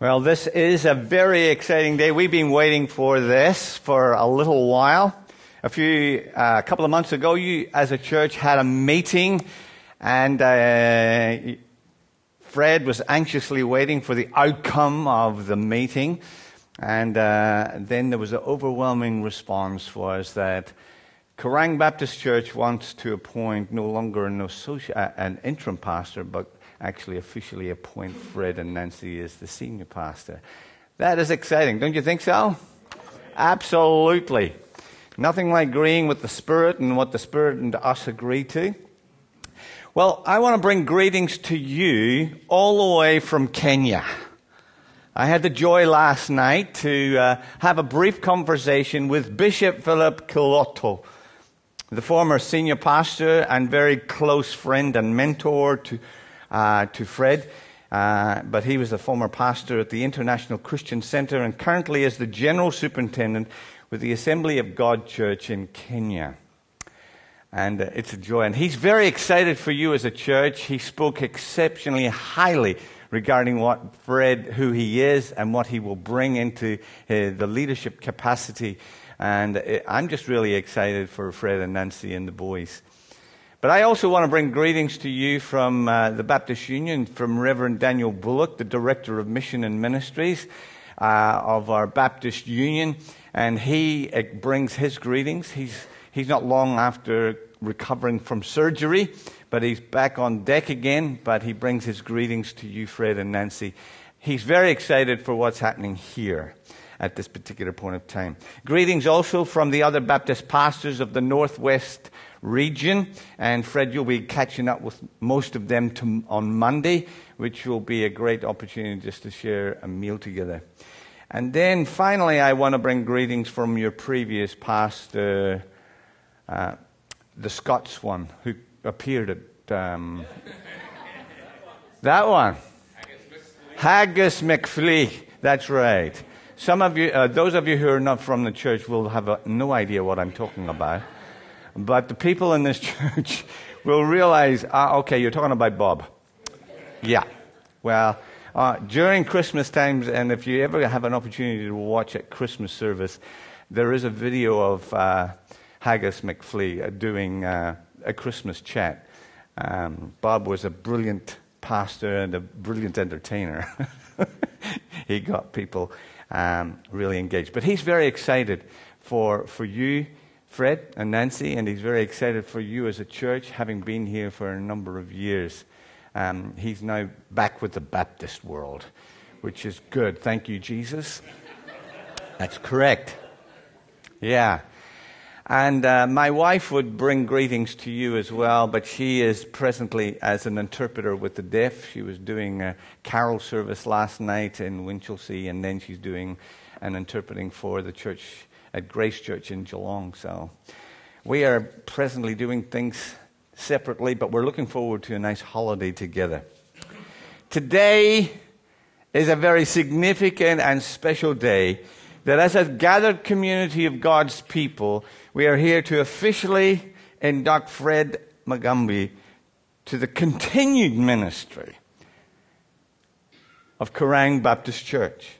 Well, this is a very exciting day. We've been waiting for this for a little while. A few, uh, a couple of months ago, you as a church had a meeting and uh, Fred was anxiously waiting for the outcome of the meeting. And uh, then there was an overwhelming response was that Kerang Baptist Church wants to appoint no longer an, uh, an interim pastor, but actually officially appoint Fred and Nancy as the senior pastor. That is exciting, don't you think so? Absolutely. Nothing like agreeing with the Spirit and what the Spirit and us agree to. Well, I want to bring greetings to you all the way from Kenya. I had the joy last night to uh, have a brief conversation with Bishop Philip Kitoto, the former senior pastor and very close friend and mentor to uh, to Fred. Uh, but he was a former pastor at the International Christian Center and currently is the general superintendent with the Assembly of God Church in Kenya. And uh, it's a joy. And he's very excited for you as a church. He spoke exceptionally highly regarding what Fred, who he is, and what he will bring into uh, the leadership capacity. And uh, I'm just really excited for Fred and Nancy and the boys. But I also want to bring greetings to you from uh, the Baptist Union, from Reverend Daniel Bullock, the Director of Mission and Ministries uh, of our Baptist Union. And he uh, brings his greetings. He's, he's not long after recovering from surgery, but he's back on deck again. But he brings his greetings to you, Fred and Nancy. He's very excited for what's happening here at this particular point of time. Greetings also from the other Baptist pastors of the Northwest region. And Fred, you'll be catching up with most of them to, on Monday, which will be a great opportunity just to share a meal together. And then finally, I want to bring greetings from your previous pastor, uh, the Scots one, who appeared at um, that one. Haggis McFlee. That's right. Some of you, uh, those of you who are not from the church, will have no idea what I'm talking about. But the people in this church will realize, ah, okay, you're talking about Bob. Yeah. Well, uh, during Christmas times, and if you ever have an opportunity to watch a Christmas service, there is a video of uh, Haggis McFlee uh, doing uh, a Christmas chat. Um, Bob was a brilliant pastor and a brilliant entertainer. he got people um, really engaged. But he's very excited for, for you Fred and Nancy, and he's very excited for you as a church, having been here for a number of years. Um, he's now back with the Baptist world, which is good. Thank you, Jesus. That's correct. Yeah. And uh, my wife would bring greetings to you as well, but she is presently as an interpreter with the deaf. She was doing a carol service last night in Winchelsea, and then she's doing an interpreting for the church at Grace Church in Geelong. So we are presently doing things separately, but we're looking forward to a nice holiday together. Today is a very significant and special day that as a gathered community of God's people, we are here to officially induct Fred Mugambi to the continued ministry of Kerang Baptist Church,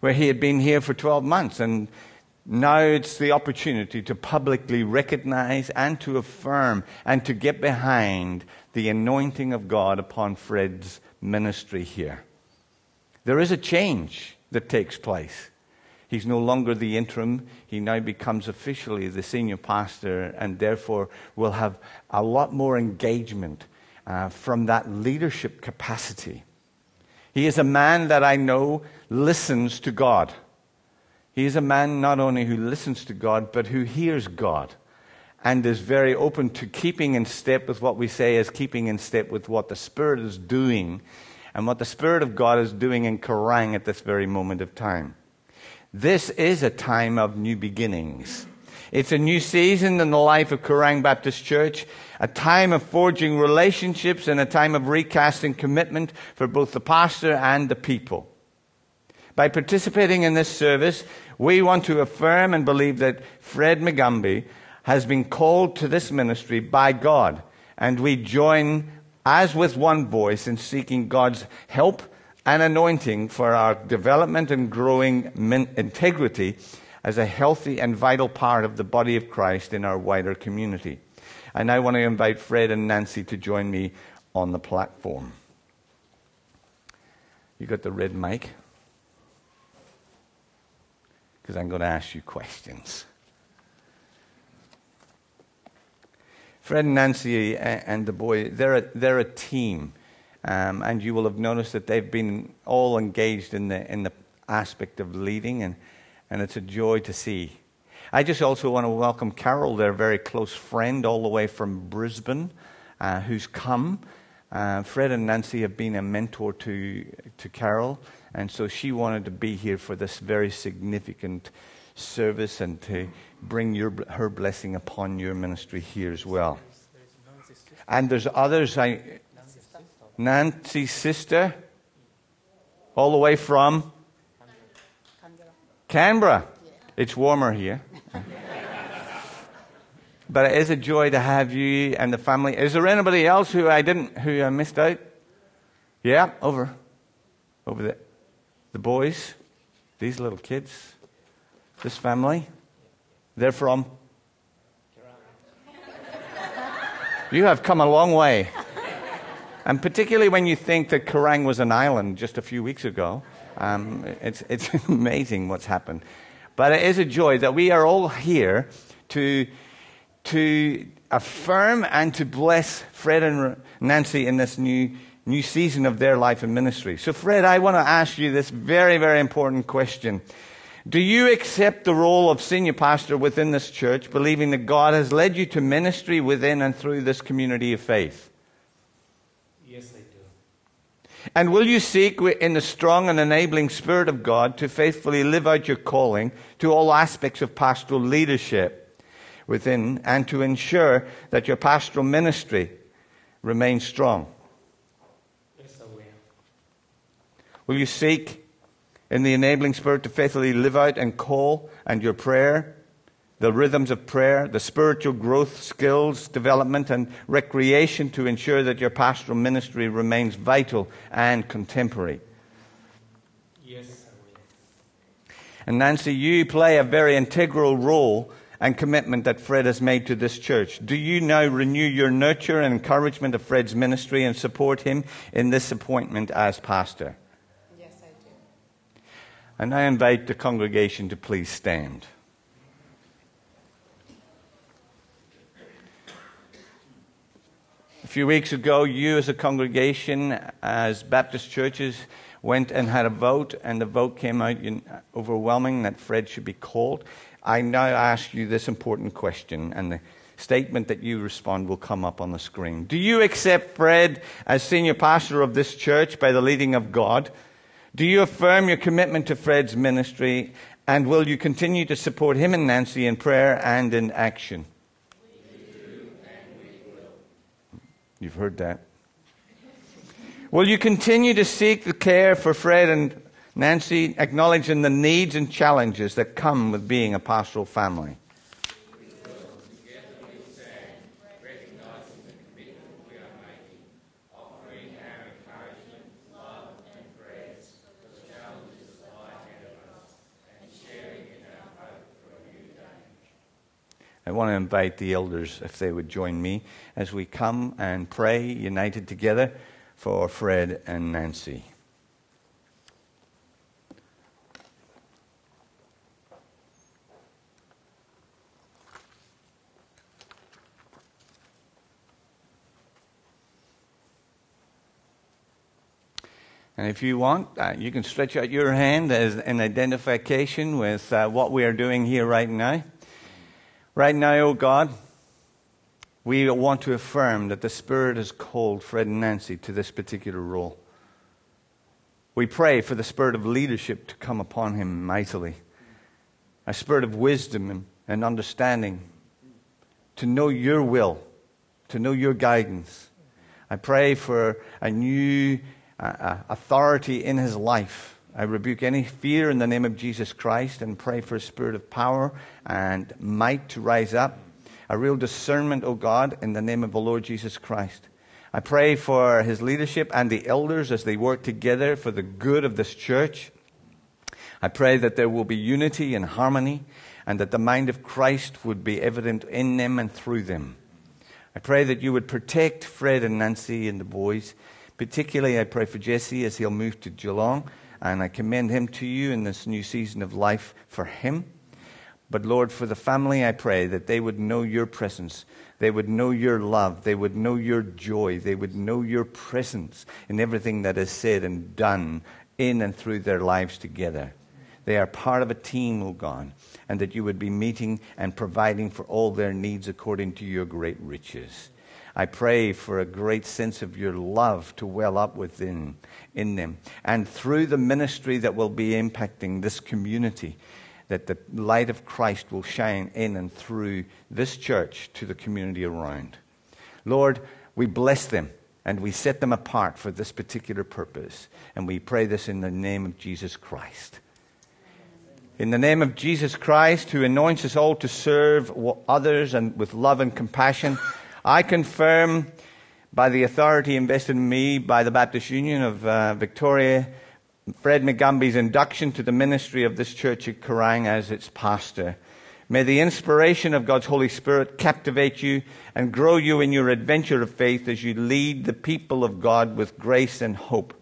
where he had been here for 12 months and now it's the opportunity to publicly recognize and to affirm and to get behind the anointing of God upon Fred's ministry here. There is a change that takes place. He's no longer the interim. He now becomes officially the senior pastor and therefore will have a lot more engagement uh, from that leadership capacity. He is a man that I know listens to God. He is a man not only who listens to God, but who hears God and is very open to keeping in step with what we say is keeping in step with what the Spirit is doing and what the Spirit of God is doing in Kerang at this very moment of time. This is a time of new beginnings. It's a new season in the life of Kerang Baptist Church, a time of forging relationships and a time of recasting commitment for both the pastor and the people. By participating in this service, we want to affirm and believe that Fred Mugambi has been called to this ministry by God, and we join as with one voice in seeking God's help and anointing for our development and growing integrity as a healthy and vital part of the body of Christ in our wider community. And I want to invite Fred and Nancy to join me on the platform. You got the red mic? Because I'm going to ask you questions. Fred and Nancy and the boy, they're a, they're a team. Um, and you will have noticed that they've been all engaged in the, in the aspect of leading, and, and it's a joy to see. I just also want to welcome Carol, their very close friend, all the way from Brisbane, uh, who's come. Uh, Fred and Nancy have been a mentor to, to Carol, and so she wanted to be here for this very significant service and to bring your, her blessing upon your ministry here as well. And there's others. I, Nancy's sister, all the way from Canberra. It's warmer here. But it is a joy to have you and the family. Is there anybody else who I didn't, who I missed out? Yeah, over, over the, the boys, these little kids, this family. They're from? You have come a long way. And particularly when you think that Kerang was an island just a few weeks ago, um, it's, it's amazing what's happened. But it is a joy that we are all here to, to affirm and to bless Fred and Nancy in this new, new season of their life and ministry. So, Fred, I want to ask you this very, very important question. Do you accept the role of senior pastor within this church, believing that God has led you to ministry within and through this community of faith? Yes, I do. And will you seek in the strong and enabling Spirit of God to faithfully live out your calling to all aspects of pastoral leadership within and to ensure that your pastoral ministry remains strong? Yes, I will. Will you seek in the enabling spirit to faithfully live out and call and your prayer, the rhythms of prayer, the spiritual growth, skills development, and recreation to ensure that your pastoral ministry remains vital and contemporary. Yes, I will. And Nancy, you play a very integral role and commitment that Fred has made to this church. Do you now renew your nurture and encouragement of Fred's ministry and support him in this appointment as pastor? Yes, I do. And I invite the congregation to please stand. A few weeks ago, you as a congregation, as Baptist churches, went and had a vote, and the vote came out overwhelming that Fred should be called. I now ask you this important question, and the statement that you respond will come up on the screen. Do you accept Fred as senior pastor of this church by the leading of God? Do you affirm your commitment to Fred's ministry and will you continue to support him and Nancy in prayer and in action? You've heard that. Will you continue to seek the care for Fred and Nancy, acknowledging the needs and challenges that come with being a pastoral family? I want to invite the elders, if they would join me, as we come and pray united together for Fred and Nancy. And if you want, uh, you can stretch out your hand as an identification with uh, what we are doing here right now. Right now, oh God, we want to affirm that the Spirit has called Fred and Nancy to this particular role. We pray for the spirit of leadership to come upon him mightily, a spirit of wisdom and understanding, to know your will, to know your guidance. I pray for a new uh, authority in his life I rebuke any fear in the name of Jesus Christ and pray for a spirit of power and might to rise up. A real discernment, O God, in the name of the Lord Jesus Christ. I pray for his leadership and the elders as they work together for the good of this church. I pray that there will be unity and harmony and that the mind of Christ would be evident in them and through them. I pray that you would protect Fred and Nancy and the boys. Particularly, I pray for Jesse as he'll move to Geelong, and I commend him to you in this new season of life for him. But Lord, for the family, I pray that they would know your presence. They would know your love. They would know your joy. They would know your presence in everything that is said and done in and through their lives together. They are part of a team, O God, and that you would be meeting and providing for all their needs according to your great riches. I pray for a great sense of your love to well up within in them. And through the ministry that will be impacting this community, that the light of Christ will shine in and through this church to the community around. Lord, we bless them and we set them apart for this particular purpose. And we pray this in the name of Jesus Christ. In the name of Jesus Christ, who anoints us all to serve others and with love and compassion, I confirm by the authority invested in me by the Baptist Union of uh, Victoria Fred Mugambi's induction to the ministry of this church at Kerang as its pastor. May the inspiration of God's Holy Spirit captivate you and grow you in your adventure of faith as you lead the people of God with grace and hope.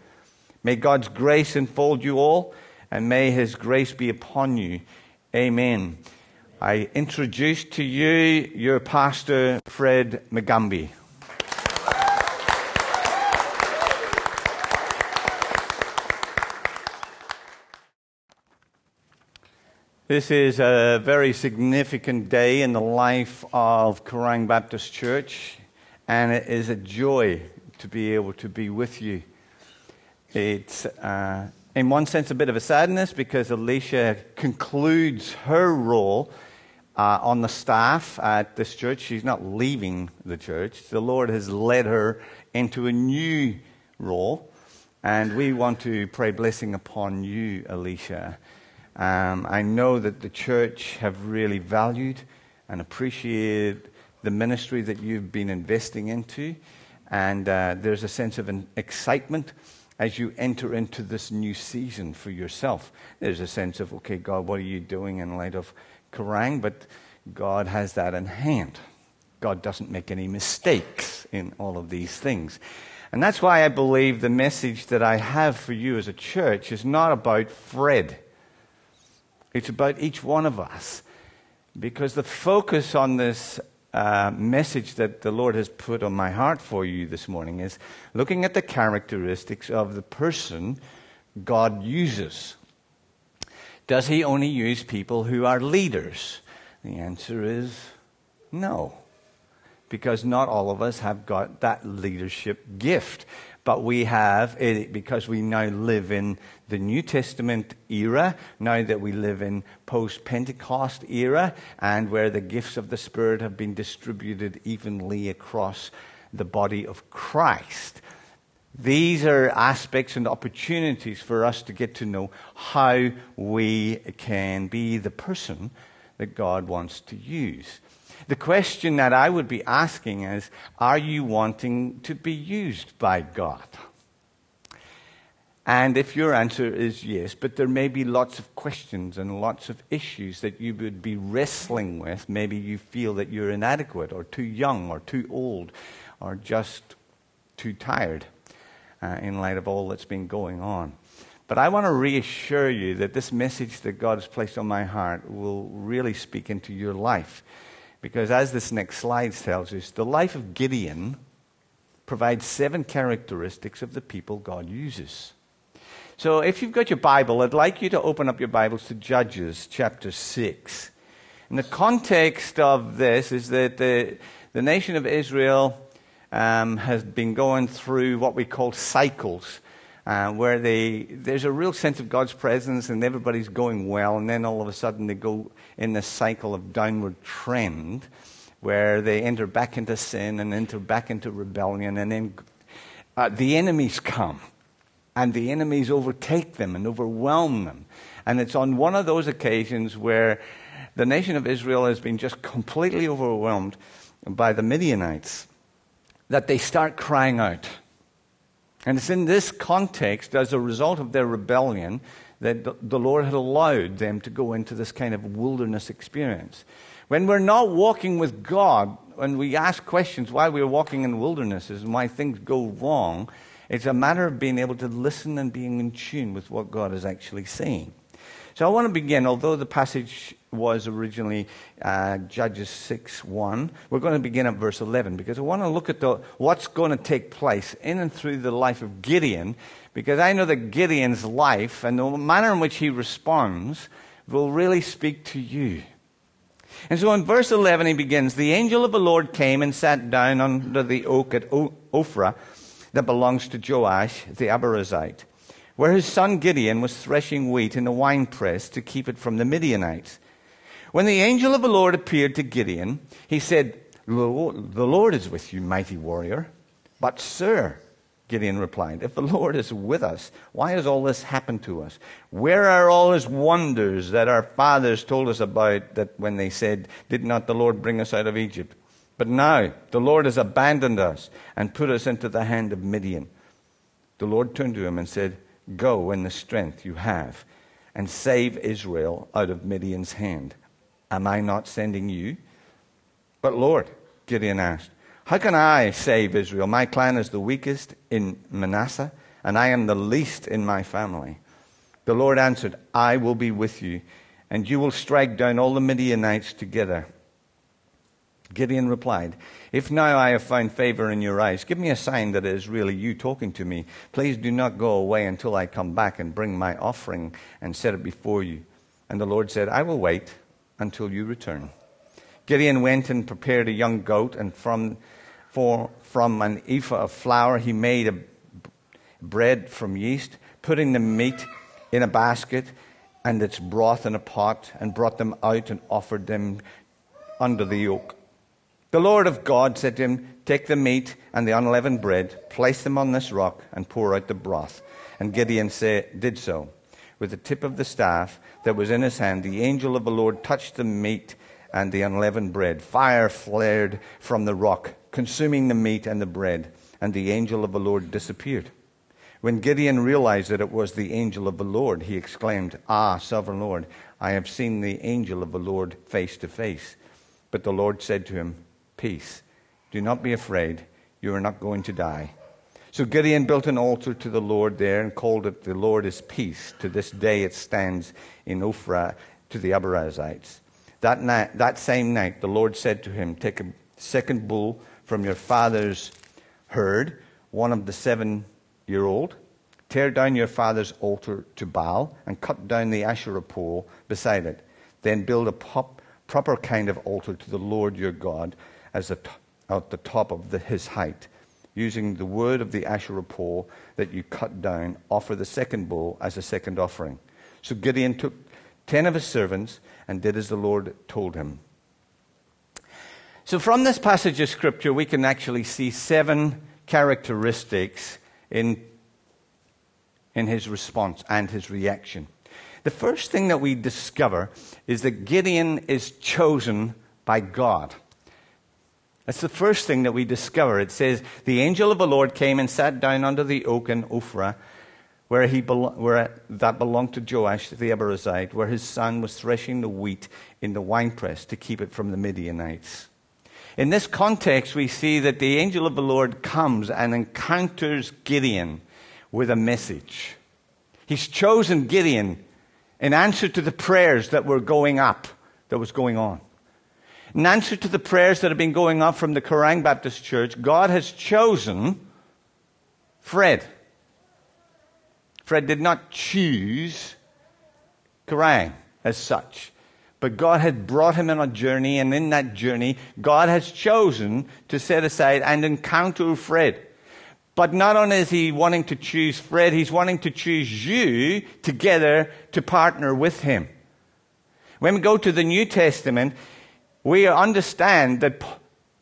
May God's grace enfold you all, and may His grace be upon you. Amen. I introduce to you your pastor, Fred Mugambi. This is a very significant day in the life of Kerang Baptist Church, and it is a joy to be able to be with you. It's, uh, in one sense, a bit of a sadness because Alicia concludes her role uh, on the staff at this church. She's not leaving the church, the Lord has led her into a new role, and we want to pray blessing upon you, Alicia um, I know that the church have really valued and appreciated the ministry that you've been investing into. And uh, there's a sense of an excitement as you enter into this new season for yourself. There's a sense of, okay, God, what are you doing in light of Kerang? But God has that in hand. God doesn't make any mistakes in all of these things. And that's why I believe the message that I have for you as a church is not about Fred. It's about each one of us. Because the focus on this uh, message that the Lord has put on my heart for you this morning is looking at the characteristics of the person God uses. Does he only use people who are leaders? The answer is no. Because not all of us have got that leadership gift but we have it because we now live in the New Testament era, now that we live in post Pentecost era, and where the gifts of the Spirit have been distributed evenly across the body of Christ. These are aspects and opportunities for us to get to know how we can be the person that God wants to use. The question that I would be asking is Are you wanting to be used by God? And if your answer is yes, but there may be lots of questions and lots of issues that you would be wrestling with, maybe you feel that you're inadequate or too young or too old or just too tired uh, in light of all that's been going on. But I want to reassure you that this message that God has placed on my heart will really speak into your life. Because as this next slide tells us, the life of Gideon provides seven characteristics of the people God uses. So if you've got your Bible, I'd like you to open up your Bibles to Judges chapter 6. And the context of this is that the, the nation of Israel um, has been going through what we call cycles uh, where they, there's a real sense of God's presence and everybody's going well, and then all of a sudden they go in this cycle of downward trend where they enter back into sin and enter back into rebellion, and then uh, the enemies come and the enemies overtake them and overwhelm them. And it's on one of those occasions where the nation of Israel has been just completely overwhelmed by the Midianites. That they start crying out. And it's in this context, as a result of their rebellion, that the Lord had allowed them to go into this kind of wilderness experience. When we're not walking with God, when we ask questions why we're walking in wildernesses and why things go wrong, it's a matter of being able to listen and being in tune with what God is actually saying. So I want to begin, although the passage was originally uh, Judges 6 1, we're going to begin at verse 11 because I want to look at the, what's going to take place in and through the life of Gideon because I know that Gideon's life and the manner in which he responds will really speak to you. And so in verse 11 he begins The angel of the Lord came and sat down under the oak at Ophrah that belongs to Joash the Abiezrite, where his son Gideon was threshing wheat in a winepress to keep it from the Midianites. When the angel of the Lord appeared to Gideon, he said, The Lord is with you, mighty warrior. But, sir, Gideon replied, If the Lord is with us, why has all this happened to us? Where are all his wonders that our fathers told us about that when they said, Did not the Lord bring us out of Egypt? But now the Lord has abandoned us and put us into the hand of Midian. The Lord turned to him and said, Go in the strength you have and save Israel out of Midian's hand. Am I not sending you? But Lord, Gideon asked, how can I save Israel? My clan is the weakest in Manasseh, and I am the least in my family. The Lord answered, I will be with you, and you will strike down all the Midianites together. Gideon replied, If now I have found favor in your eyes, give me a sign that it is really you talking to me. Please do not go away until I come back and bring my offering and set it before you. And the Lord said, I will wait until you return. Gideon went and prepared a young goat, and from for from an ephah of flour he made a bread from yeast, putting the meat in a basket and its broth in a pot, and brought them out and offered them under the oak. The Lord of God said to him, Take the meat and the unleavened bread, place them on this rock, and pour out the broth. And Gideon say, did so. With the tip of the staff that was in his hand, the angel of the Lord touched the meat and the unleavened bread. Fire flared from the rock consuming the meat and the bread, and the angel of the Lord disappeared. When Gideon realized that it was the angel of the Lord, he exclaimed, Ah, sovereign Lord, I have seen the angel of the Lord face to face. But the Lord said to him, Peace, do not be afraid, you are not going to die. So Gideon built an altar to the Lord there and called it The Lord is Peace. To this day it stands in Ophrah to the Abiezrites. That, night, that same night the Lord said to him, Take a second bull from your father's herd, one of the seven year old. Tear down your father's altar to Baal and cut down the Asherah pole beside it. Then build a pop, proper kind of altar to the Lord your God as at the top of the, his height. Using the wood of the Asherah pole that you cut down, offer the second bull as a second offering. So Gideon took ten of his servants and did as the Lord told him. So, from this passage of Scripture, we can actually see seven characteristics in, in his response and his reaction. The first thing that we discover is that Gideon is chosen by God. That's the first thing that we discover. It says, The angel of the Lord came and sat down under the oak in Ophrah, where, he where that belonged to Joash the Abiezrite, where his son was threshing the wheat in the winepress to keep it from the Midianites. In this context, we see that the angel of the Lord comes and encounters Gideon with a message. He's chosen Gideon in answer to the prayers that were going up, that was going on. In answer to the prayers that have been going up from the Kerang Baptist Church, God has chosen Fred. Fred did not choose Kerang as such. But God had brought him on a journey, and in that journey, God has chosen to set aside and encounter Fred. But not only is he wanting to choose Fred, he's wanting to choose you together to partner with him. When we go to the New Testament, we understand that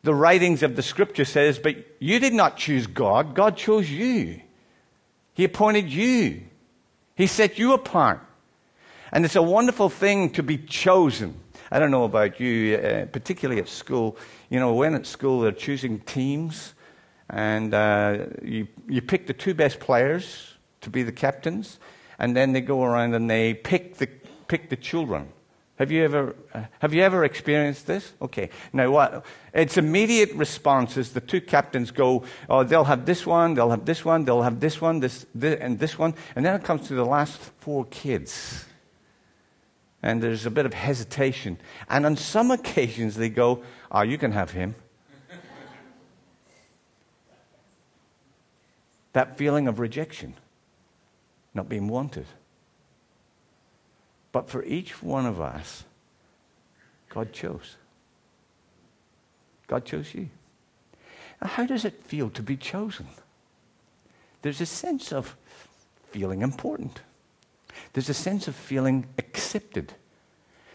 the writings of the scripture says, but you did not choose God, God chose you. He appointed you. He set you apart. And it's a wonderful thing to be chosen. I don't know about you, uh, particularly at school. You know, when at school they're choosing teams, and uh, you, you pick the two best players to be the captains, and then they go around and they pick the, pick the children. Have you ever, uh, have you ever experienced this? Okay. Now, what? Its immediate responses. the two captains go, oh, they'll have this one, they'll have this one, they'll have this one, this, this and this one. And then it comes to the last four kids. And there's a bit of hesitation. And on some occasions, they go, oh, you can have him. that feeling of rejection, not being wanted. But for each one of us, God chose. God chose you. Now, how does it feel to be chosen? There's a sense of feeling important. There's a sense of feeling accepted.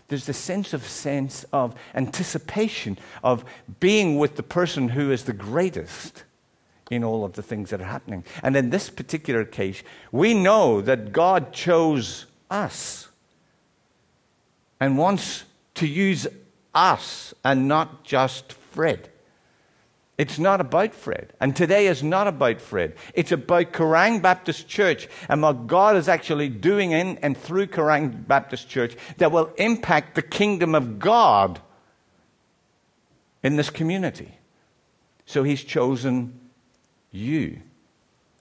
There's a sense of sense of anticipation of being with the person who is the greatest in all of the things that are happening. And in this particular case, we know that God chose us and wants to use us and not just Fred. It's not about Fred. And today is not about Fred. It's about Kerang Baptist Church and what God is actually doing in and through Kerang Baptist Church that will impact the kingdom of God in this community. So he's chosen you.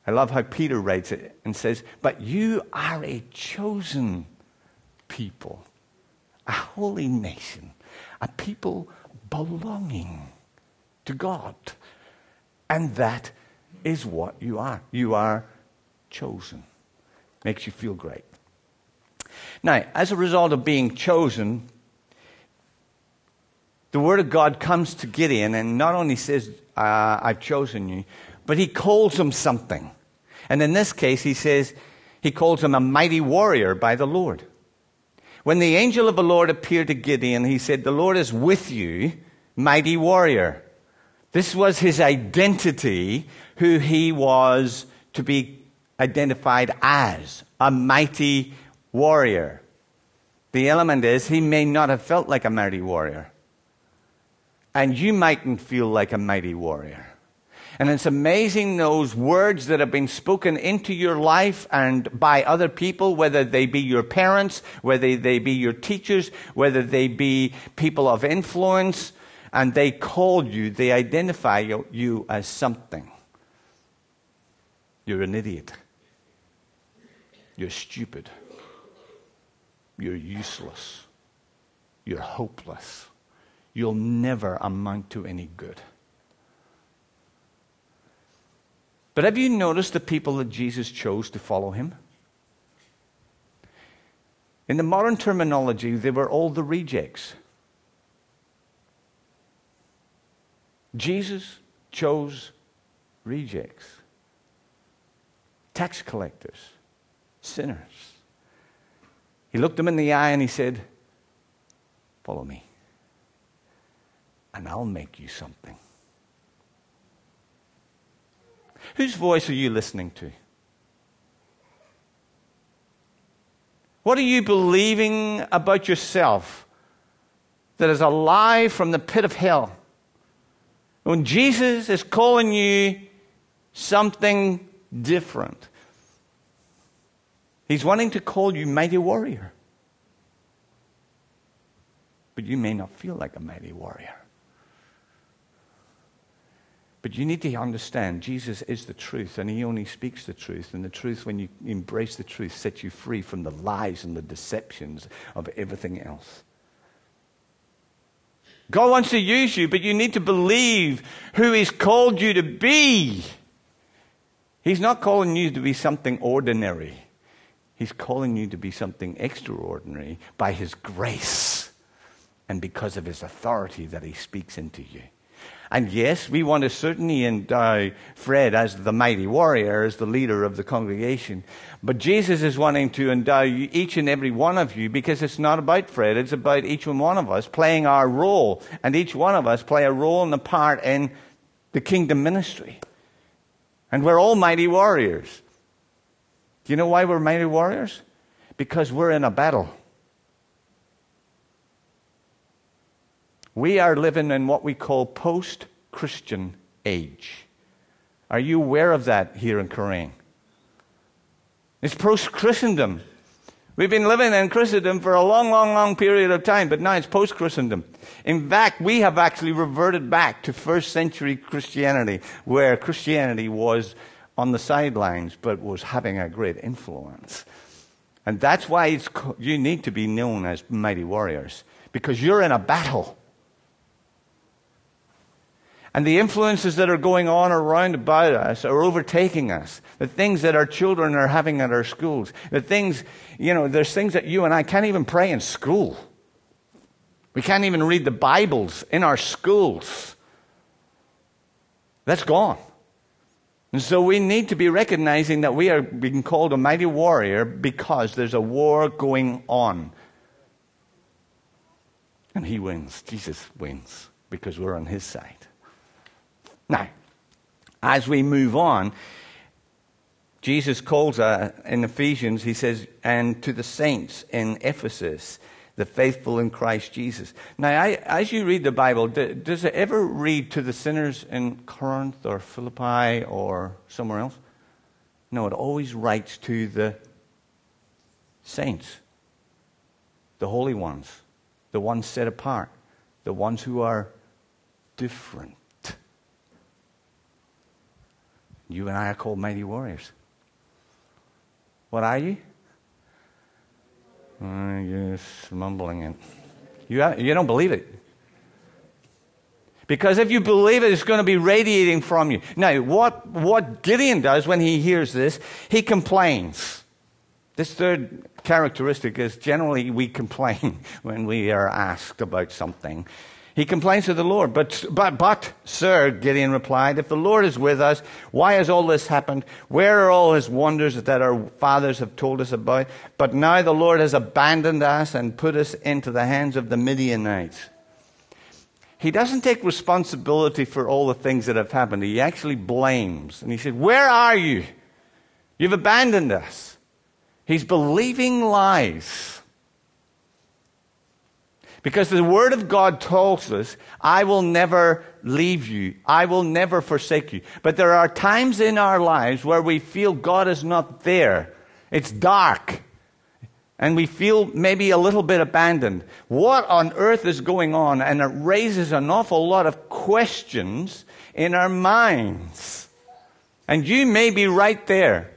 I love how Peter writes it and says, But you are a chosen people a holy nation, a people belonging to God. And that is what you are. You are chosen. Makes you feel great. Now, as a result of being chosen, the Word of God comes to Gideon and not only says, uh, I've chosen you, but he calls him something. And in this case, he says, he calls him a mighty warrior by the Lord. When the angel of the Lord appeared to Gideon, he said, The Lord is with you, mighty warrior. This was his identity, who he was to be identified as a mighty warrior. The element is he may not have felt like a mighty warrior. And you mightn't feel like a mighty warrior. And it's amazing those words that have been spoken into your life and by other people, whether they be your parents, whether they be your teachers, whether they be people of influence, and they call you, they identify you, as something. You're an idiot. You're stupid. You're useless. You're hopeless. You'll never amount to any good. But have you noticed the people that Jesus chose to follow him? In the modern terminology, they were all the rejects. Jesus chose rejects, tax collectors, sinners. He looked them in the eye and he said, Follow me, and I'll make you something. Whose voice are you listening to? What are you believing about yourself that is a lie from the pit of hell? When Jesus is calling you something different, He's wanting to call you mighty warrior. But you may not feel like a mighty warrior. But you need to understand Jesus is the truth, and He only speaks the truth. And the truth, when you embrace the truth, sets you free from the lies and the deceptions of everything else. God wants to use you, but you need to believe who He's called you to be. He's not calling you to be something ordinary, He's calling you to be something extraordinary by His grace and because of His authority that He speaks into you. And yes, we want to certainly endow Fred as the mighty warrior, as the leader of the congregation. But Jesus is wanting to endow each and every one of you because it's not about Fred, it's about each and one of us playing our role. And each one of us play a role and a part in the kingdom ministry. And we're all mighty warriors. Do you know why we're mighty warriors? Because we're in a battle. We are living in what we call post Christian age. Are you aware of that here in Kerang? It's post Christendom. We've been living in Christendom for a long, long, long period of time, but now it's post Christendom. In fact, we have actually reverted back to first century Christianity, where Christianity was on the sidelines but was having a great influence. And that's why you need to be known as mighty warriors, because you're in a battle. And the influences that are going on around about us are overtaking us. The things that our children are having at our schools. The things, you know, there's things that you and I can't even pray in school. We can't even read the Bibles in our schools. That's gone. And so we need to be recognizing that we are being called a mighty warrior because there's a war going on. And he wins. Jesus wins because we're on his side. Now, as we move on, Jesus calls uh, in Ephesians, he says, and to the saints in Ephesus, the faithful in Christ Jesus. Now, I, as you read the Bible, does it ever read to the sinners in Corinth or Philippi or somewhere else? No, it always writes to the saints, the holy ones, the ones set apart, the ones who are different. You and I are called mighty warriors. What are you? Uh, you're mumbling it. You, you don't believe it. Because if you believe it, it's going to be radiating from you. Now, what, what Gideon does when he hears this, he complains. This third characteristic is generally we complain when we are asked about something. He complains to the Lord. But, but, but, sir, Gideon replied, if the Lord is with us, why has all this happened? Where are all his wonders that our fathers have told us about? But now the Lord has abandoned us and put us into the hands of the Midianites. He doesn't take responsibility for all the things that have happened. He actually blames. And he said, Where are you? You've abandoned us. He's believing lies. Because the Word of God tells us, I will never leave you. I will never forsake you. But there are times in our lives where we feel God is not there. It's dark. And we feel maybe a little bit abandoned. What on earth is going on? And it raises an awful lot of questions in our minds. And you may be right there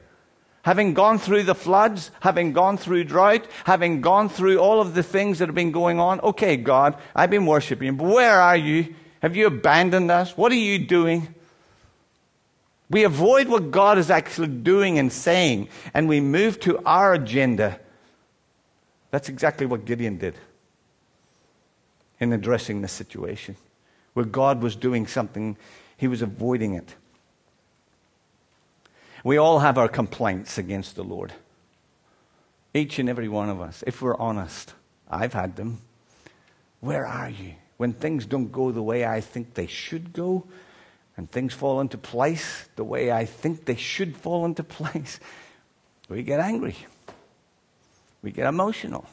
having gone through the floods, having gone through drought, having gone through all of the things that have been going on, okay, God, I've been worshiping, you, but where are you? Have you abandoned us? What are you doing? We avoid what God is actually doing and saying, and we move to our agenda. That's exactly what Gideon did in addressing the situation. Where God was doing something, he was avoiding it. We all have our complaints against the Lord. Each and every one of us, if we're honest. I've had them. Where are you? When things don't go the way I think they should go, and things fall into place the way I think they should fall into place, we get angry. We get emotional.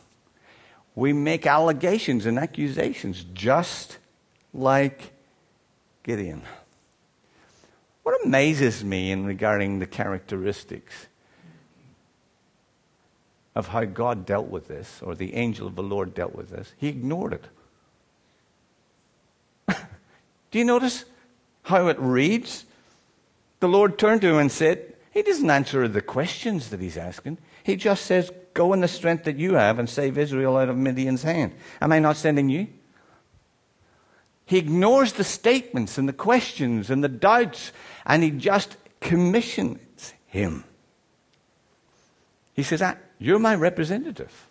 We make allegations and accusations just like Gideon. What amazes me in regarding the characteristics of how God dealt with this, or the angel of the Lord dealt with this, he ignored it. Do you notice how it reads? The Lord turned to him and said, He doesn't answer the questions that he's asking. He just says, Go in the strength that you have and save Israel out of Midian's hand. Am I not sending you? He ignores the statements and the questions and the doubts, and he just commissions him. He says, ah, You're my representative.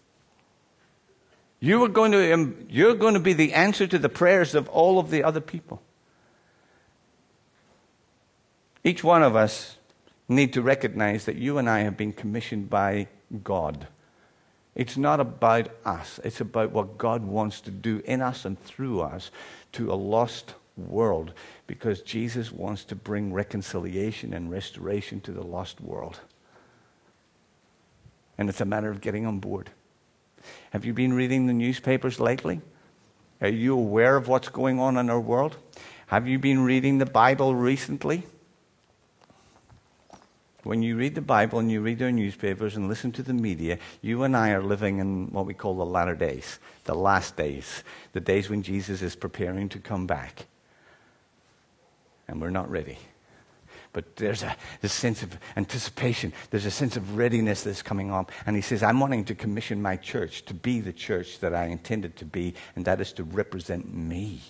You are going to, um, you're going to be the answer to the prayers of all of the other people. Each one of us need to recognize that you and I have been commissioned by God. It's not about us, it's about what God wants to do in us and through us to a lost world because Jesus wants to bring reconciliation and restoration to the lost world. And it's a matter of getting on board. Have you been reading the newspapers lately? Are you aware of what's going on in our world? Have you been reading the Bible recently? When you read the Bible and you read our newspapers and listen to the media, you and I are living in what we call the latter days, the last days, the days when Jesus is preparing to come back. And we're not ready. But there's a, sense of anticipation. There's a sense of readiness that's coming up. And he says, I'm wanting to commission my church to be the church that I intended to be, and that is to represent me.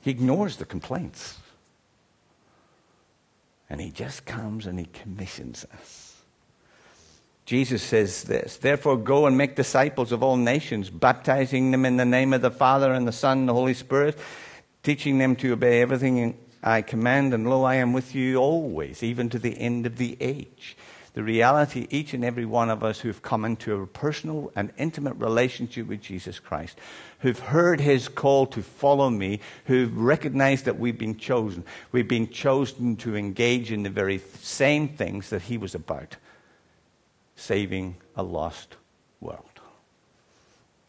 He ignores the complaints. And he just comes and he commissions us. Jesus says this Therefore, go and make disciples of all nations, baptizing them in the name of the Father and the Son and the Holy Spirit, teaching them to obey everything I command, and lo, I am with you always, even to the end of the age. The reality, each and every one of us who've come into a personal and intimate relationship with Jesus Christ, who've heard his call to follow me, who've recognized that we've been chosen. We've been chosen to engage in the very same things that he was about saving a lost world.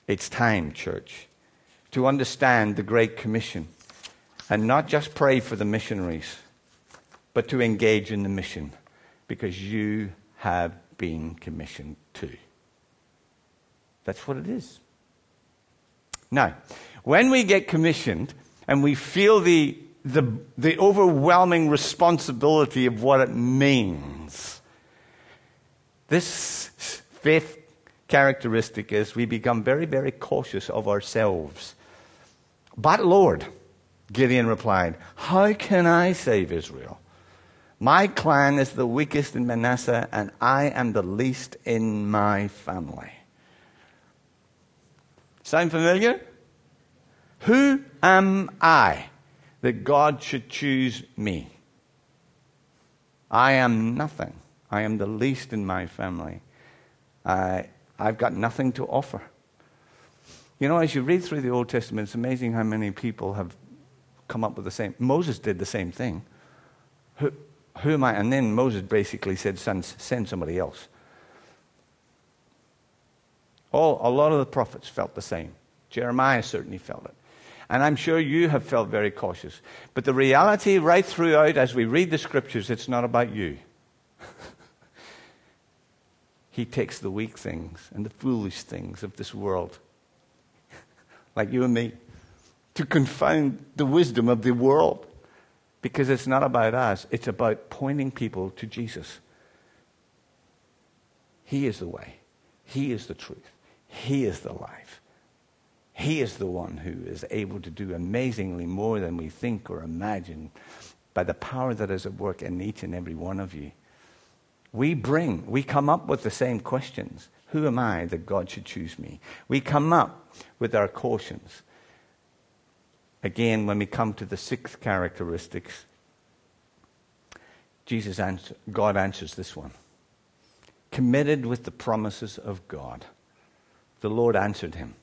It's time, church, to understand the Great Commission and not just pray for the missionaries, but to engage in the mission because you have been commissioned to. That's what it is. Now, when we get commissioned and we feel the, the, the overwhelming responsibility of what it means, this fifth characteristic is we become very, very cautious of ourselves. But, Lord, Gideon replied, How can I save Israel? My clan is the weakest in Manasseh, and I am the least in my family. Sound familiar? Who am I that God should choose me? I am nothing. I am the least in my family. I, I've got nothing to offer. You know, as you read through the Old Testament, it's amazing how many people have come up with the same. Moses did the same thing. Who, who am I? And then Moses basically said, send, send somebody else. All, a lot of the prophets felt the same. Jeremiah certainly felt it. And I'm sure you have felt very cautious. But the reality, right throughout, as we read the scriptures, it's not about you. he takes the weak things and the foolish things of this world, like you and me, to confound the wisdom of the world. Because it's not about us, it's about pointing people to Jesus. He is the way, He is the truth, He is the life. He is the one who is able to do amazingly more than we think or imagine by the power that is at work in each and every one of you. We bring, we come up with the same questions. Who am I that God should choose me? We come up with our cautions. Again, when we come to the sixth characteristics, Jesus answer, God answers this one. Committed with the promises of God. The Lord answered him,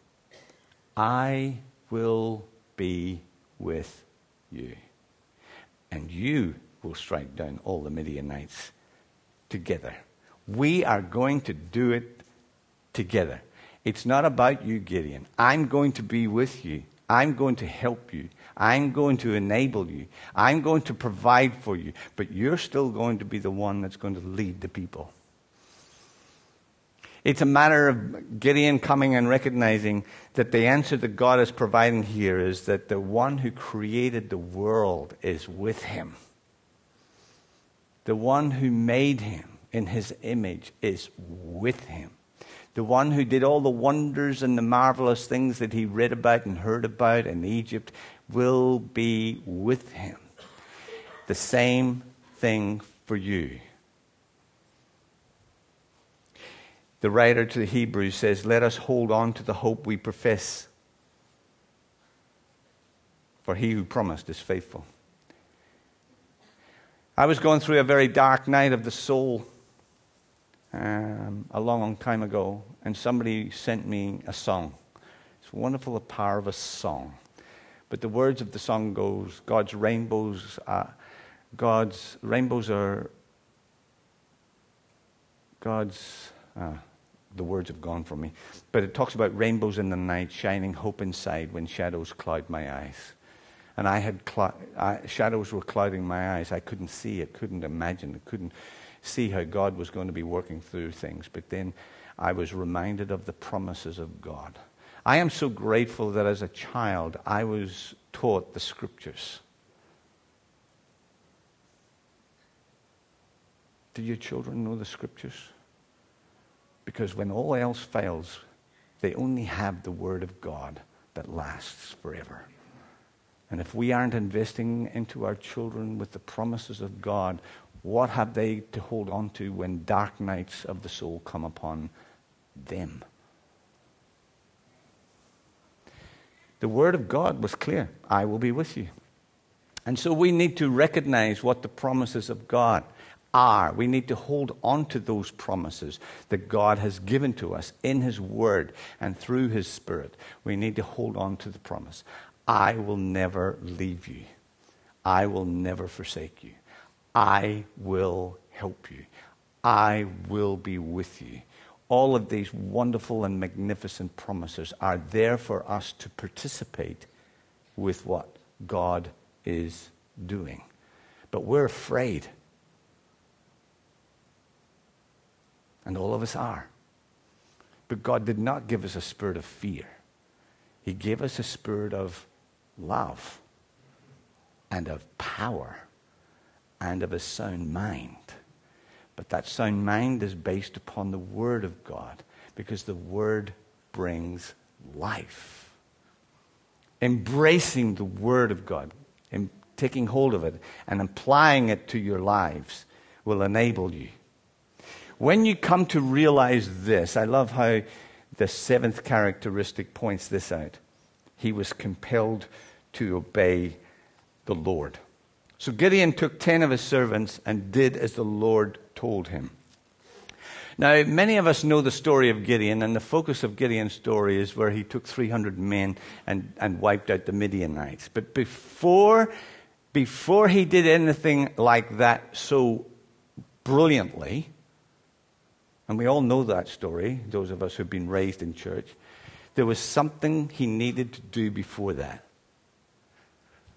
I will be with you. And you will strike down all the Midianites together. We are going to do it together. It's not about you, Gideon. I'm going to be with you. I'm going to help you. I'm going to enable you. I'm going to provide for you. But you're still going to be the one that's going to lead the people. It's a matter of Gideon coming and recognizing that the answer that God is providing here is that the one who created the world is with him. The one who made him in his image is with him the one who did all the wonders and the marvelous things that he read about and heard about in Egypt, will be with him. The same thing for you. The writer to the Hebrews says, Let us hold on to the hope we profess, for he who promised is faithful. I was going through a very dark night of the soul um, a long, long time ago, and somebody sent me a song. It's wonderful the power of a song. But the words of the song goes, God's rainbows, uh, God's rainbows are God's. Uh, the words have gone from me. But it talks about rainbows in the night, shining hope inside when shadows cloud my eyes. And I had cl- I, shadows were clouding my eyes. I couldn't see it, couldn't imagine it, couldn't see how God was going to be working through things. But then I was reminded of the promises of God. I am so grateful that as a child I was taught the scriptures. Do your children know the scriptures? Because when all else fails, they only have the Word of God that lasts forever. And if we aren't investing into our children with the promises of God, what have they to hold on to when dark nights of the soul come upon them? The Word of God was clear I will be with you. And so we need to recognize what the promises of God are. We need to hold on to those promises that God has given to us in His Word and through His Spirit. We need to hold on to the promise I will never leave you, I will never forsake you, I will help you, I will be with you. All of these wonderful and magnificent promises are there for us to participate with what God is doing. But we're afraid. And all of us are. But God did not give us a spirit of fear, He gave us a spirit of love and of power and of a sound mind. But that sound mind is based upon the Word of God because the Word brings life. Embracing the Word of God, and taking hold of it, and applying it to your lives will enable you when you come to realize this, I love how the seventh characteristic points this out. He was compelled to obey the Lord. So Gideon took ten of his servants and did as the Lord told him. Now, many of us know the story of Gideon, and the focus of Gideon's story is where he took 300 men and, and wiped out the Midianites. But before, before he did anything like that so brilliantly, and we all know that story, those of us who've been raised in church. There was something he needed to do before that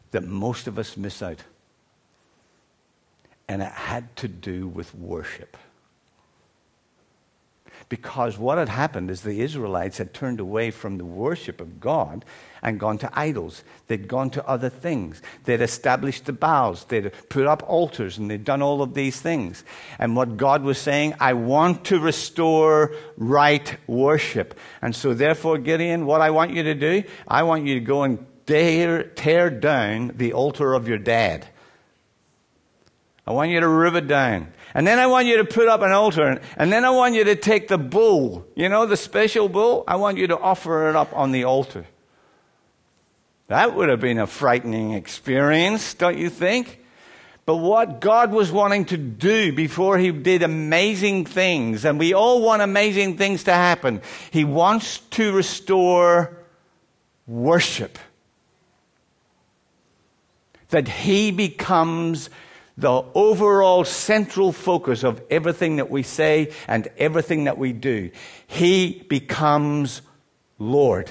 that most of us miss out. And it had to do with worship. Because what had happened is the Israelites had turned away from the worship of God and gone to idols. They'd gone to other things. They'd established the Baals. They'd put up altars and they'd done all of these things. And what God was saying, I want to restore right worship. And so, therefore, Gideon, what I want you to do, I want you to go and tear, tear down the altar of your dad. I want you to rip it down. And then I want you to put up an altar. And then I want you to take the bull, you know, the special bull. I want you to offer it up on the altar. That would have been a frightening experience, don't you think? But what God was wanting to do before He did amazing things, and we all want amazing things to happen, He wants to restore worship. That He becomes the overall central focus of everything that we say and everything that we do. He becomes Lord.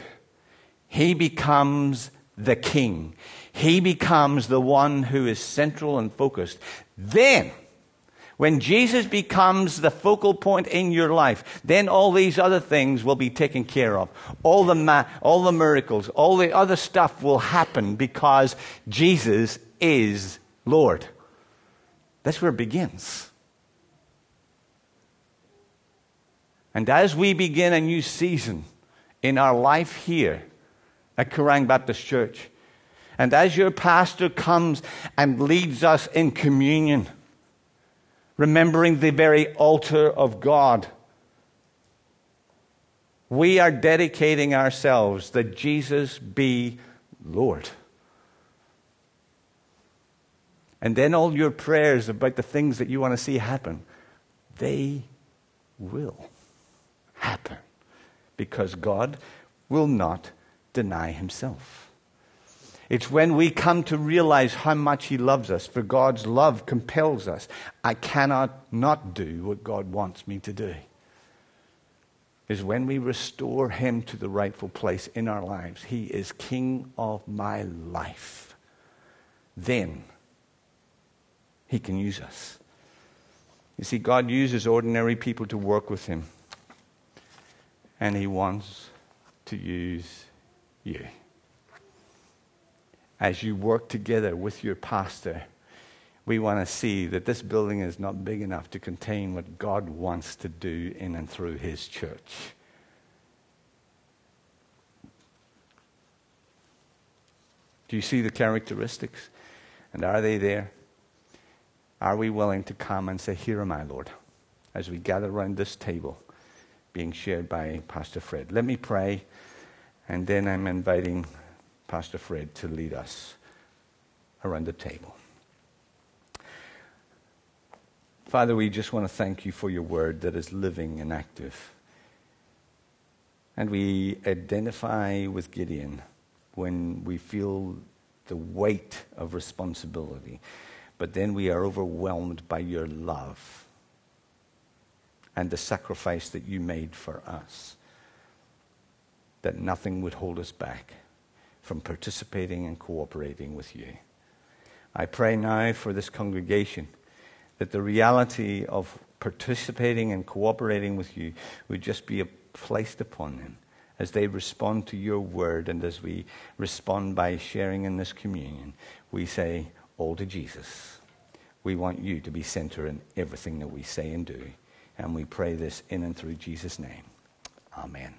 He becomes the King. He becomes the one who is central and focused. Then, when Jesus becomes the focal point in your life, then all these other things will be taken care of. All the, ma- all the miracles, all the other stuff will happen because Jesus is Lord. That's where it begins. And as we begin a new season in our life here at Kerang Baptist Church, and as your pastor comes and leads us in communion, remembering the very altar of God, we are dedicating ourselves that Jesus be Lord. And then all your prayers about the things that you want to see happen, they will happen. Because God will not deny himself. It's when we come to realize how much He loves us, for God's love compels us. I cannot not do what God wants me to do. Is when we restore Him to the rightful place in our lives. He is King of my life. then He can use us. You see, God uses ordinary people to work with Him, and He wants to use you. As you work together with your pastor, we want to see that this building is not big enough to contain what God wants to do in and through His church. Do you see the characteristics? And are they there? Are we willing to come and say, Here am I, Lord, as we gather around this table being shared by Pastor Fred? Let me pray, and then I'm inviting Pastor Fred to lead us around the table. Father, we just want to thank you for your word that is living and active. And we identify with Gideon when we feel the weight of responsibility, but then we are overwhelmed by your love and the sacrifice that you made for us, that nothing would hold us back from participating and cooperating with you. I pray now for this congregation that the reality of participating and cooperating with you would just be placed upon them as they respond to your word and as we respond by sharing in this communion. We say, All to Jesus. We want you to be center in everything that we say and do. And we pray this in and through Jesus' name. Amen.